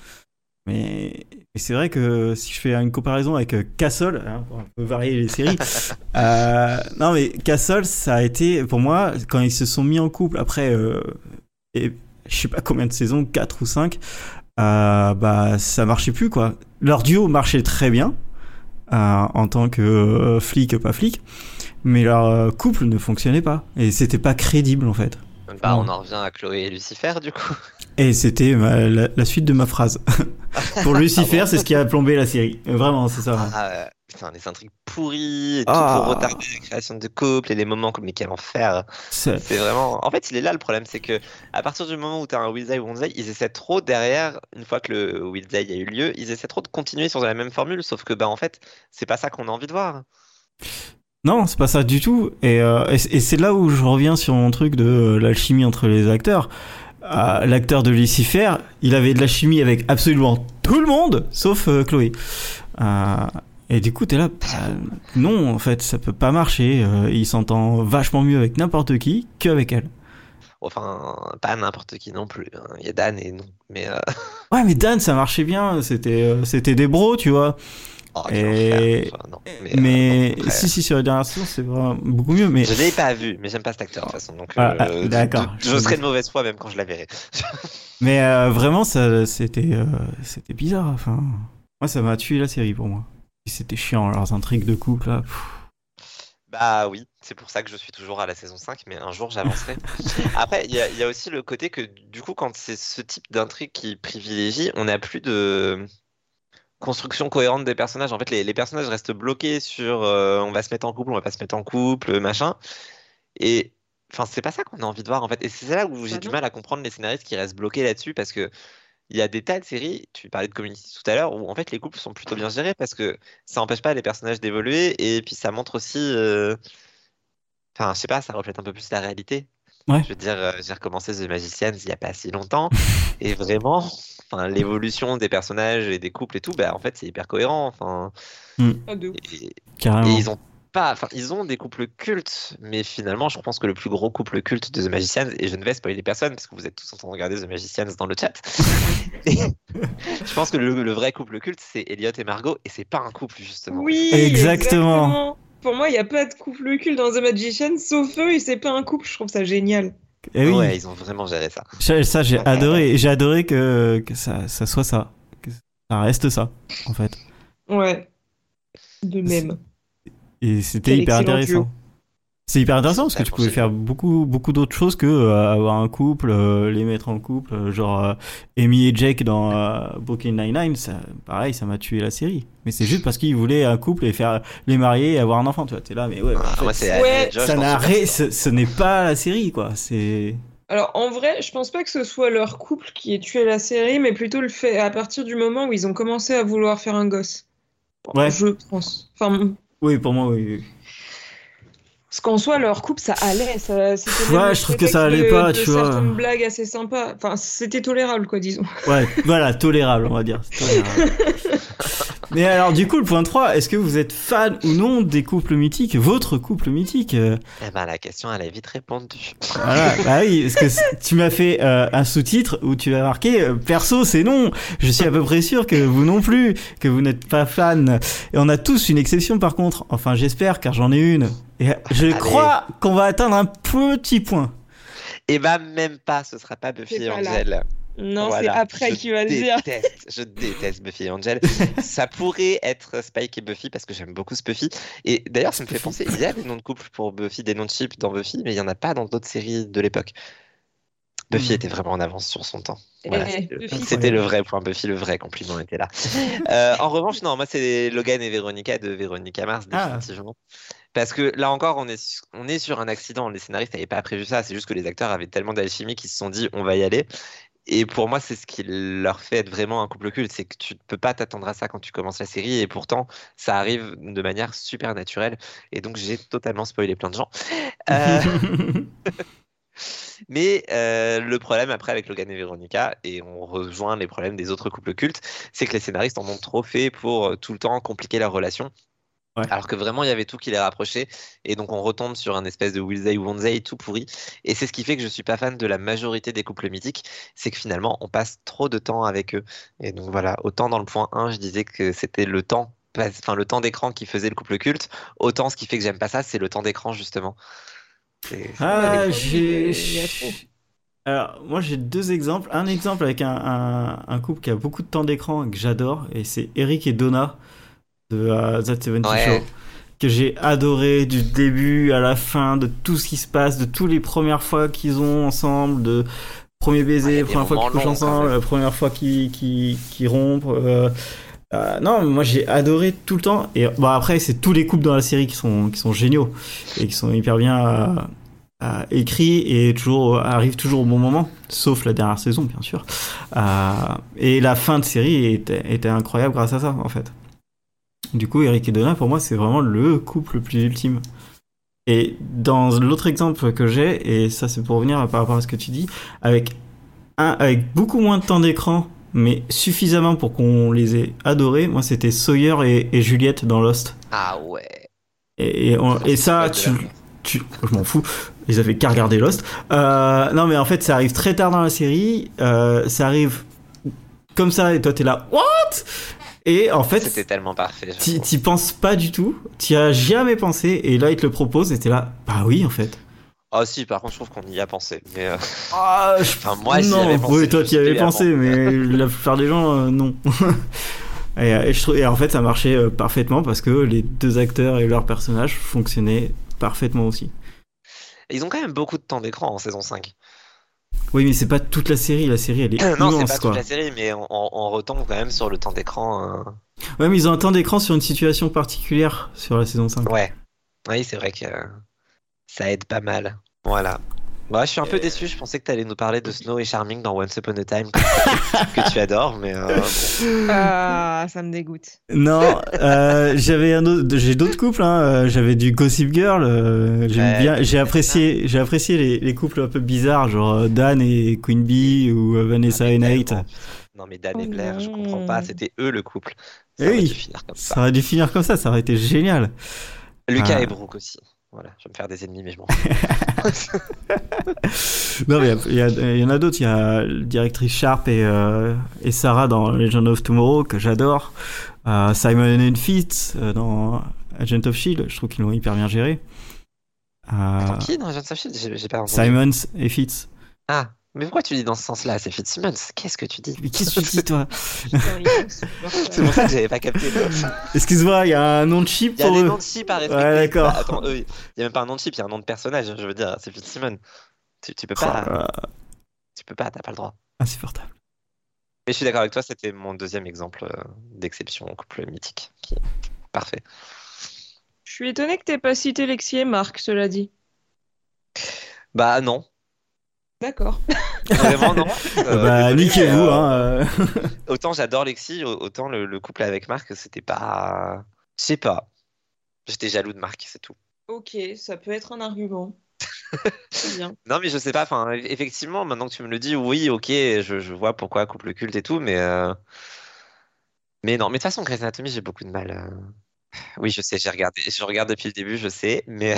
Mais c'est vrai que si je fais une comparaison avec euh, Castle, hein, pour un peu varier les séries, euh, non mais Castle, ça a été pour moi quand ils se sont mis en couple après, euh, et, je sais pas combien de saisons, 4 ou 5, euh, bah ça marchait plus quoi. Leur duo marchait très bien euh, en tant que flic pas flic, mais leur couple ne fonctionnait pas et c'était pas crédible en fait. Bah, on en revient à Chloé et Lucifer du coup. Et c'était la, suite de ma phrase. Pour Lucifer, c'est ce qui a plombé la série. Vraiment, c'est ça. Ah, putain, les intrigues pourries, et tout ah. pour retarder la création de couple et les moments comme lesquels en faire. C'est vraiment. En fait, il est là le problème, c'est que à partir du moment où tu as un Wildseye ou Wonzai, ils essaient trop derrière, une fois que le Wildseye a eu lieu, ils essaient trop de continuer sur la même formule, sauf que bah en fait, c'est pas ça qu'on a envie de voir. Non, c'est pas ça du tout. Et, euh, et c'est là où je reviens sur mon truc de euh, l'alchimie entre les acteurs. Euh, l'acteur de Lucifer, il avait de la chimie avec absolument tout le monde, sauf euh, Chloé. Euh, et du coup, t'es là, bah, non, en fait, ça peut pas marcher. il s'entend vachement mieux avec n'importe qui qu'avec elle. Enfin, pas n'importe qui non plus. Hein. Il y a Dan et non. Mais Ouais, mais Dan, ça marchait bien. C'était, c'était des bros, tu vois. Oh, mais, mais euh, si, si, sur la dernière saison, c'est vraiment beaucoup mieux. Mais... Je l'ai pas vu, mais j'aime pas cet acteur de toute façon. Donc, ah, euh, d'accord. Je, serais de mauvaise foi même quand je la verrai. mais euh, vraiment, ça, c'était, c'était bizarre. Enfin, moi, ça m'a tué la série pour moi. C'était chiant, leurs intrigues de couple là. Bah oui, c'est pour ça que je suis toujours à la saison 5, mais un jour j'avancerai. Après, il y, y, a aussi le côté que du coup, quand c'est ce type d'intrigue qui privilégie, on n'a plus de construction cohérente des personnages. En fait, les, personnages restent bloqués sur euh, on va se mettre en couple, on va pas se mettre en couple, machin. Et enfin, c'est pas ça qu'on a envie de voir en fait. Et c'est là où j'ai du mal à comprendre les scénaristes qui restent bloqués là-dessus parce que il y a des tas de séries, tu parlais de Community tout à l'heure, où en fait les couples sont plutôt bien gérés parce que ça n'empêche pas les personnages d'évoluer et puis ça montre aussi. Euh, enfin, je sais pas, ça reflète un peu plus la réalité. Je veux dire, euh, j'ai recommencé The Magicians il n'y a pas si longtemps et vraiment, enfin, l'évolution des personnages et des couples et tout, bah, en fait, c'est hyper cohérent. Enfin, mm. et, ils ont pas, enfin, ils ont des couples cultes, mais finalement, je pense que le plus gros couple culte de The Magicians, et je ne vais spoiler personne parce que vous êtes tous en train de regarder The Magicians dans le chat, je pense que le, vrai couple culte, c'est Elliot et Margot, et c'est pas un couple justement. Oui, exactement. Pour moi, il n'y a pas de couple culte dans The Magicians, sauf eux, et c'est pas un couple. Je trouve ça génial. Et eh oui. Ouais, ils ont vraiment géré ça. Ça, j'ai adoré. J'ai adoré que, que ça, ça, soit ça. Que ça reste ça, en fait. Ouais. De même. Et c'était hyper intéressant. C'est hyper intéressant parce que tu pouvais faire beaucoup beaucoup d'autres choses que euh, avoir un couple, euh, les mettre en couple, euh, genre Amy et Jake dans Brooklyn Nine-Nine, ça, pareil, ça m'a tué la série. Mais c'est juste parce qu'ils voulaient un couple et faire les marier et avoir un enfant, tu vois. T'es là, mais ouais, ah, ça n'a ce, ce n'est pas la série, quoi. C'est alors en vrai, je pense pas que ce soit leur couple qui ait tué la série, mais plutôt le fait à partir du moment où ils ont commencé à vouloir faire un gosse. Ouais. Je pense. Enfin, oui, pour moi, oui. Parce qu'en soi, leur couple, ça allait. Ça, ouais, je trouve que ça allait pas, tu vois. certaines blagues assez sympas. Enfin, c'était tolérable, quoi, disons. Ouais, voilà, tolérable, on va dire. Mais alors, du coup, le point 3, est-ce que vous êtes fan ou non des couples mythiques Votre couple mythique Eh ben, la question, elle est vite répondue. Voilà, bah oui, parce que tu m'as fait euh, un sous-titre où tu as marqué euh, Perso, c'est non. Je suis à peu près sûr que vous non plus, que vous n'êtes pas fan. Et on a tous une exception, par contre. Enfin, j'espère, car j'en ai une. Et je crois qu'on va atteindre un petit point. Et bah, même pas, ce sera pas Buffy et Angel. Non, c'est après qu'il va le dire. Je déteste Buffy et Angel. ça pourrait être Spike et Buffy parce que j'aime beaucoup ce Buffy. Et d'ailleurs, ça me fait penser, il y a des noms de couple pour Buffy, des noms de chip dans Buffy, mais il n'y en a pas dans d'autres séries de l'époque. Buffy hmm. était vraiment en avance sur son temps. c'était le vrai point. Buffy, le vrai compliment était là. Euh, en revanche, non, moi, c'est Logan et Veronica de Veronica Mars, ah. Parce que là encore, on est, on est sur un accident. Les scénaristes n'avaient pas prévu ça. C'est juste que les acteurs avaient tellement d'alchimie qu'ils se sont dit on va y aller. Et pour moi, c'est ce qui leur fait être vraiment un couple culte, c'est que tu ne peux pas t'attendre à ça quand tu commences la série, et pourtant, ça arrive de manière super naturelle. Et donc, j'ai totalement spoilé plein de gens. Euh, mais euh, le problème après avec Logan et Veronica, et on rejoint les problèmes des autres couples cultes, c'est que les scénaristes en ont trop fait pour euh, tout le temps compliquer leur relation. Alors que vraiment, il y avait tout qui les rapprochait. Et donc, on retombe sur un espèce de They, Won't They tout pourri. Et c'est ce qui fait que je suis pas fan de la majorité des couples mythiques. C'est que finalement, on passe trop de temps avec eux. Et donc, voilà, autant dans le point 1, je disais que c'était le temps, enfin, le temps d'écran qui faisait le couple culte. Autant ce qui fait que j'aime pas ça, c'est le temps d'écran, justement. Ah, j'ai. Alors, moi j'ai deux exemples. Un exemple avec un, un couple qui a beaucoup de temps d'écran et que j'adore, et c'est Eric et Donna de uh, That 70 Show que j'ai adoré du début à la fin, de tout ce qui se passe, de toutes les premières fois qu'ils ont ensemble, de premier baiser, première fois qu'ils couchent ensemble, la première fois qu'ils qu rompent. Euh, euh, non, moi j'ai adoré tout le temps. Et bon après c'est tous les couples dans la série qui sont qui sont géniaux et qui sont hyper bien euh, écrits et toujours arrivent toujours au bon moment, sauf la dernière saison bien sûr. et la fin de série était, était incroyable grâce à ça en fait. Du coup, Eric et Donna, pour moi, c'est vraiment le couple le plus ultime. Et dans l'autre exemple que j'ai, et ça c'est pour revenir par rapport à ce que tu dis, avec, un, avec beaucoup moins de temps d'écran, mais suffisamment pour qu'on les ait adorés, moi c'était Sawyer et, Juliette dans Lost. Ah ouais. Et, et, ça, tu, tu, je m'en fous, ils avaient qu'à regarder Lost. Euh, non mais en fait ça arrive très tard dans la série, euh, ça arrive comme ça et toi t'es là, what? Et en fait, C'était tellement parfait. t'y penses pas du tout, t'y as jamais pensé, et là il te le propose, et t'es là, bah oui en fait. Ah si, par contre, je trouve qu'on y a pensé. Mais euh, Ah, je- enfin, moi, non, avais pensé. oui, toi je t'y avais pensé, avant. mais la plupart des gens, euh, non. et, euh, et je trouve, et en fait, ça marchait euh, parfaitement parce que les deux acteurs et leurs personnages fonctionnaient parfaitement aussi. Ils ont quand même beaucoup de temps d'écran en saison 5. Oui, mais c'est pas toute la série, la série elle est non, c'est immense pas quoi. toute la série, mais on, retombe quand même sur le temps d'écran. euh, Ouais, mais ils ont un temps d'écran sur une situation particulière sur la saison 5. Ouais. Oui, c'est vrai que ça aide pas mal. Voilà. Moi, je suis un peu déçu. Je pensais que tu allais nous parler de Snow et Charming dans Once Upon a Time, que, que tu adores, mais euh, bon. Ah, ça me dégoûte. Non, euh, j'avais un autre, j'ai d'autres couples. Hein. euh, J'avais du Gossip Girl. euh, J'aime Ouais, bien, j'ai apprécié, j'ai apprécié les, les couples un peu bizarres, genre Dan et Queen Bee ou euh, Vanessa Ah, et Nate. Non, mais Dan et Oh Blair, je comprends pas. C'était eux le couple. Eh Ça aurait oui. dû finir comme Ça ça. aurait dû finir comme ça, ça aurait été génial. Lucas Ah. et Brooke aussi. Voilà, je vais me faire des ennemis, mais je m'en fous. Non, mais il y, en a d'autres. Il y a la directrice Sharp et, euh, et Sarah dans Legend of Tomorrow que j'adore. Euh, Simon and Fitz euh, dans Agent of Shield. Je trouve qu'ils l'ont hyper bien géré. Euh, Attends, qui dans Agents of Shield? J'ai pas entendu. Fitz. Ah, mais pourquoi tu dis dans ce sens-là C'est Fitzsimmons? Qu'est-ce que tu dis? Mais qu'est-ce que tu dis, toi? C'est pour ça que j'avais pas capté. Excuse-moi, il y a un nom de chip Il y a pour des eux. noms de chip à respecter. Ouais, d'accord. Bah, attends, il y a même pas un nom de chip, il y a un nom de personnage. Je veux dire, c'est Fitzsimmons. Tu, tu peux pas. là, Tu peux pas, t'as pas le droit. insupportable. Mais je suis d'accord avec toi, c'était mon deuxième exemple euh, d'exception au couple mythique. Qui est Parfait. Je suis étonné que t'aies pas cité Lexi et Marc, cela dit. Bah non, D'accord. vraiment non. Euh, bah, désolé, niquez-vous, euh, hein. euh. Autant j'adore Lexi, au- autant le, le couple avec Marc, c'était pas. Je sais pas. J'étais jaloux de Marc, c'est tout. Ok, ça peut être un argument. Bien. Non, mais je sais pas. Enfin, effectivement, maintenant que tu me le dis, oui, ok, je, je vois pourquoi couple culte et tout, mais. euh, Mais non, mais de toute façon, Grey's Anatomy, j'ai beaucoup de mal. euh. Oui, je sais, j'ai regardé. Je regarde depuis le début, je sais, mais.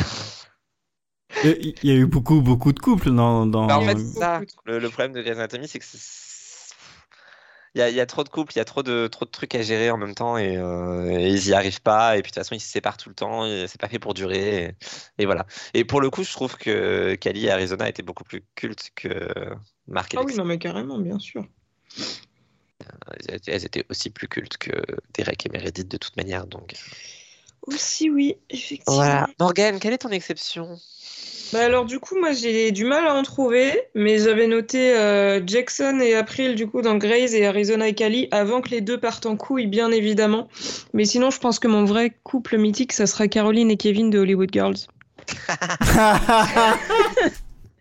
Il y a eu beaucoup, beaucoup de couples dans. dans... Bah, en fait, ça. Le, le problème de Grey's Anatomy, c'est que c'est- il y a, il y a trop de couples, il y a trop de, trop de trucs à gérer en même temps et, euh, et ils y arrivent pas. Et puis de toute façon, ils se séparent tout le temps. C'est pas fait pour durer. Et, et voilà. Et pour le coup, je trouve que Cali et Arizona étaient beaucoup plus cultes que Mark et Ah oui, non, mais carrément, bien sûr. Elles, elles étaient aussi plus cultes que Derek et Meredith de toute manière. Donc Aussi, oui, effectivement. voilà. Morgane, quelle est ton exception? Bah alors du coup moi j'ai du mal à en trouver, mais j'avais noté euh, Jackson et April du coup dans Grey's et Arizona et Cali avant que les deux partent en couille bien évidemment. Mais sinon je pense que mon vrai couple mythique ça sera Caroline et Kevin de Hollywood Girls.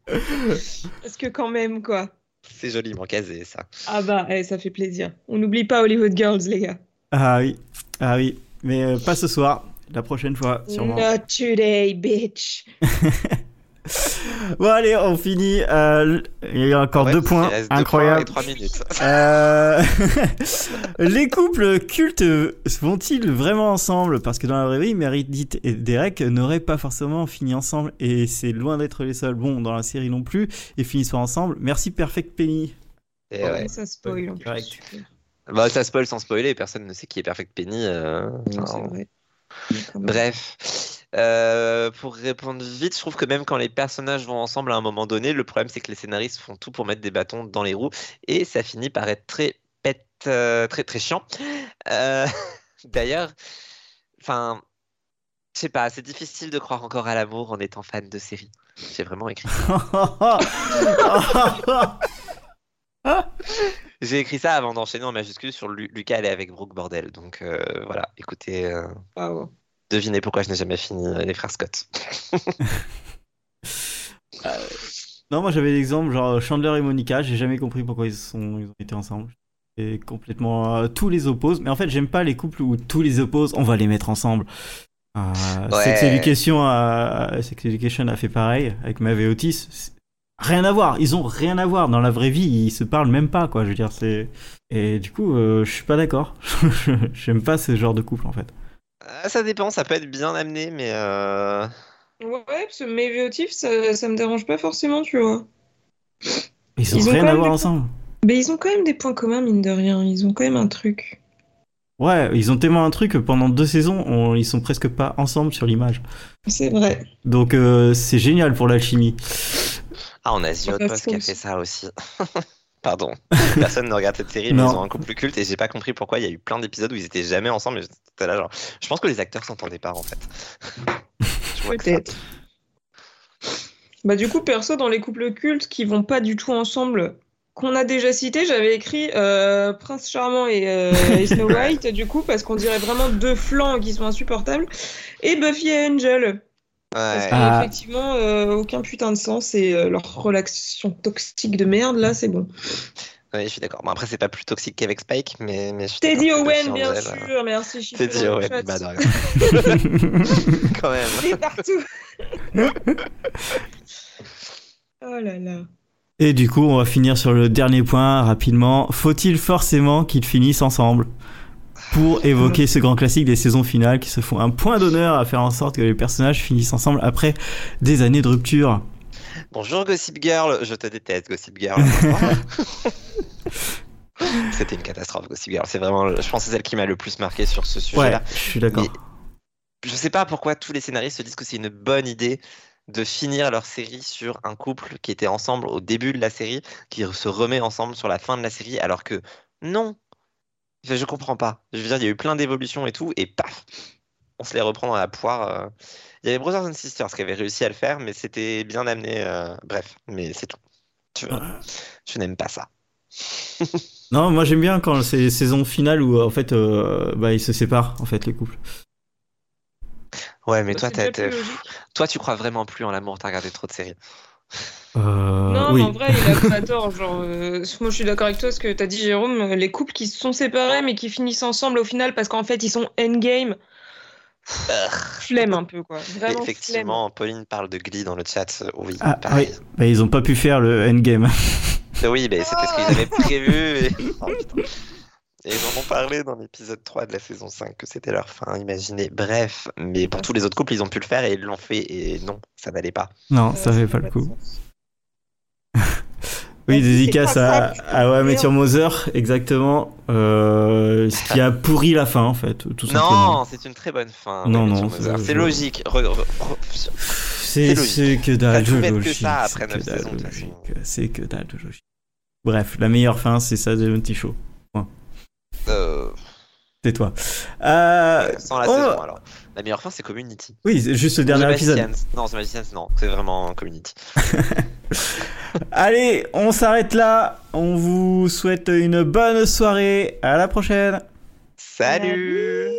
Parce que quand même quoi. C'est joliment casé, ça. Ah bah eh, ça fait plaisir. On n'oublie pas Hollywood Girls les gars. ah oui, ah oui. Mais euh, pas ce soir. La prochaine fois, sûrement. Not today bitch. Bon, allez, on finit. euh, il y a encore Ouais, deux il points deux incroyables. points et trois minutes. Euh, les couples cultes vont-ils vraiment ensemble? Parce que dans la vraie vie, Meredith et Derek n'auraient pas forcément fini ensemble et c'est loin d'être les seuls. Bon, dans la série non plus, ils finissent pas ensemble. Merci Perfect Penny. Et ouais. Ça spoil en plus. Bah, ça spoil sans spoiler, personne ne sait qui est Perfect Penny. euh, Non, Bref, Euh, pour répondre vite, je trouve que même quand les personnages vont ensemble à un moment donné, le problème c'est que les scénaristes font tout pour mettre des bâtons dans les roues et ça finit par être très pète, euh, très très chiant. Euh, D'ailleurs, enfin, je sais pas, c'est difficile de croire encore à l'amour en étant fan de séries. J'ai vraiment écrit. J'ai écrit ça avant d'enchaîner en majuscule sur Lu- Lucas elle est avec Brooke Bordel. Donc euh, voilà, écoutez, euh, devinez pourquoi je n'ai jamais fini euh, les frères Scott. non, moi j'avais l'exemple genre Chandler et Monica. J'ai jamais compris pourquoi ils, sont, ils ont été ensemble. Et complètement euh, tous les opposent. Mais en fait, j'aime pas les couples où tous les opposent. On va les mettre ensemble. Euh, Ouais. Sex Education a, Sex Education a fait pareil avec Maeve et Otis. Rien à voir. Ils ont rien à voir dans la vraie vie. Ils se parlent même pas quoi. Je veux dire c'est. Et du coup, euh, je suis pas d'accord. J'aime pas ce genre de couple en fait. Euh, ça dépend, ça peut être bien amené, mais euh, Ouais, parce que mes véotifs, ça, ça me dérange pas forcément, tu vois. Ils ont Ils ont rien à voir ensemble. Mais ils ont quand même des points communs, mine de rien. Ils ont quand même un truc. Ouais, ils ont tellement un truc que pendant deux saisons, on- ils sont presque pas ensemble sur l'image. C'est vrai. Donc euh, c'est génial pour l'alchimie. Ah, on a Outpost qui a fait ça aussi. Pardon. Personne ne regarde cette série, mais Non. ils ont un couple culte et j'ai pas compris pourquoi il y a eu plein d'épisodes où ils étaient jamais ensemble. mais là, genre, je pense que les acteurs s'entendaient pas en fait. Peut-être. Bah du coup, perso, dans les couples cultes qui vont pas du tout ensemble, qu'on a déjà cité, j'avais écrit euh, Prince Charmant et, euh, et Snow White, du coup, parce qu'on dirait vraiment deux flancs qui sont insupportables, et Buffy et Angel. Parce a Ah. effectivement euh, aucun putain de sens et euh, leur relation toxique de merde, là, c'est bon. Ouais, je suis d'accord. Bon, après, c'est pas plus toxique qu'avec Spike, mais, mais je suis Teddy Owen, bien sûr, merci. Teddy Owen, bah, rien. Quand même. Il est partout. oh là là. Et du coup, on va finir sur le dernier point rapidement. Faut-il forcément qu'ils finissent ensemble? Pour évoquer ce grand classique des saisons finales qui se font un point d'honneur à faire en sorte que les personnages finissent ensemble après des années de rupture Bonjour Gossip Girl, je te déteste Gossip Girl. C'était une catastrophe Gossip Girl. C'est vraiment, je pense, que c'est celle qui m'a le plus marqué sur ce Ouais, sujet-là. je suis d'accord. Mais- Je sais pas pourquoi tous les scénaristes se disent que c'est une bonne idée de finir leur série sur un couple qui était ensemble au début de la série, qui se remet ensemble sur la fin de la série, alors que non. Enfin, je comprends pas. Je veux dire, il y a eu plein d'évolutions et tout, et paf, on se les reprend dans la poire. euh. Il y avait Brothers and Sisters qui avait réussi à le faire, mais c'était bien amené. euh, Bref, mais c'est tout. Tu vois, je n'aime pas ça. Non, moi j'aime bien quand c'est les saisons finales où en fait euh, bah, ils se séparent en fait les couples. Ouais, mais Bah, toi, toi, tu crois vraiment plus en l'amour, t'as regardé trop de séries. Euh, Non, oui. mais en vrai, il a pas tort. Genre, euh, moi, je suis d'accord avec toi, ce que t'as dit, Jérôme. Les couples qui se sont séparés, mais qui finissent ensemble au final parce qu'en fait, ils sont endgame. Flemme un peu, quoi. Vraiment flemme. Effectivement, Pauline parle de Glee dans le chat. euh, Oui, Ah, oui. Bah, ils ont pas pu faire le endgame. Oui, mais c'est parce qu'ils avaient prévu. Et... Oh. Et ils en ont parlé dans l'épisode 3 de la saison 5 que c'était leur fin, imaginez. Bref, mais pour tous les autres couples, ils ont pu le faire et ils l'ont fait. Et non, ça n'allait pas. Non, ça fait pas le coup. sens. Oui, dédicace à, à ouais, Met merde. Your Mother, exactement. Euh, ce qui a pourri la fin, en fait, tout simplement. Non, c'est une très bonne fin. Non, non, c'est- logique. Re- re- re- C'est que dalle de logique. c'est que dalle de de logique. C'est que dalle de logique. Bref, la meilleure fin, c'est ça, The Monty Show. Euh, Tais-toi. Euh, sans la oh, saison, alors. La meilleure fin, c'est Community. Oui, c'est juste le The dernier épisode. Magicians. Non, The Magicians, non. C'est vraiment Community. Allez, on s'arrête là. On vous souhaite une bonne soirée. À la prochaine. Salut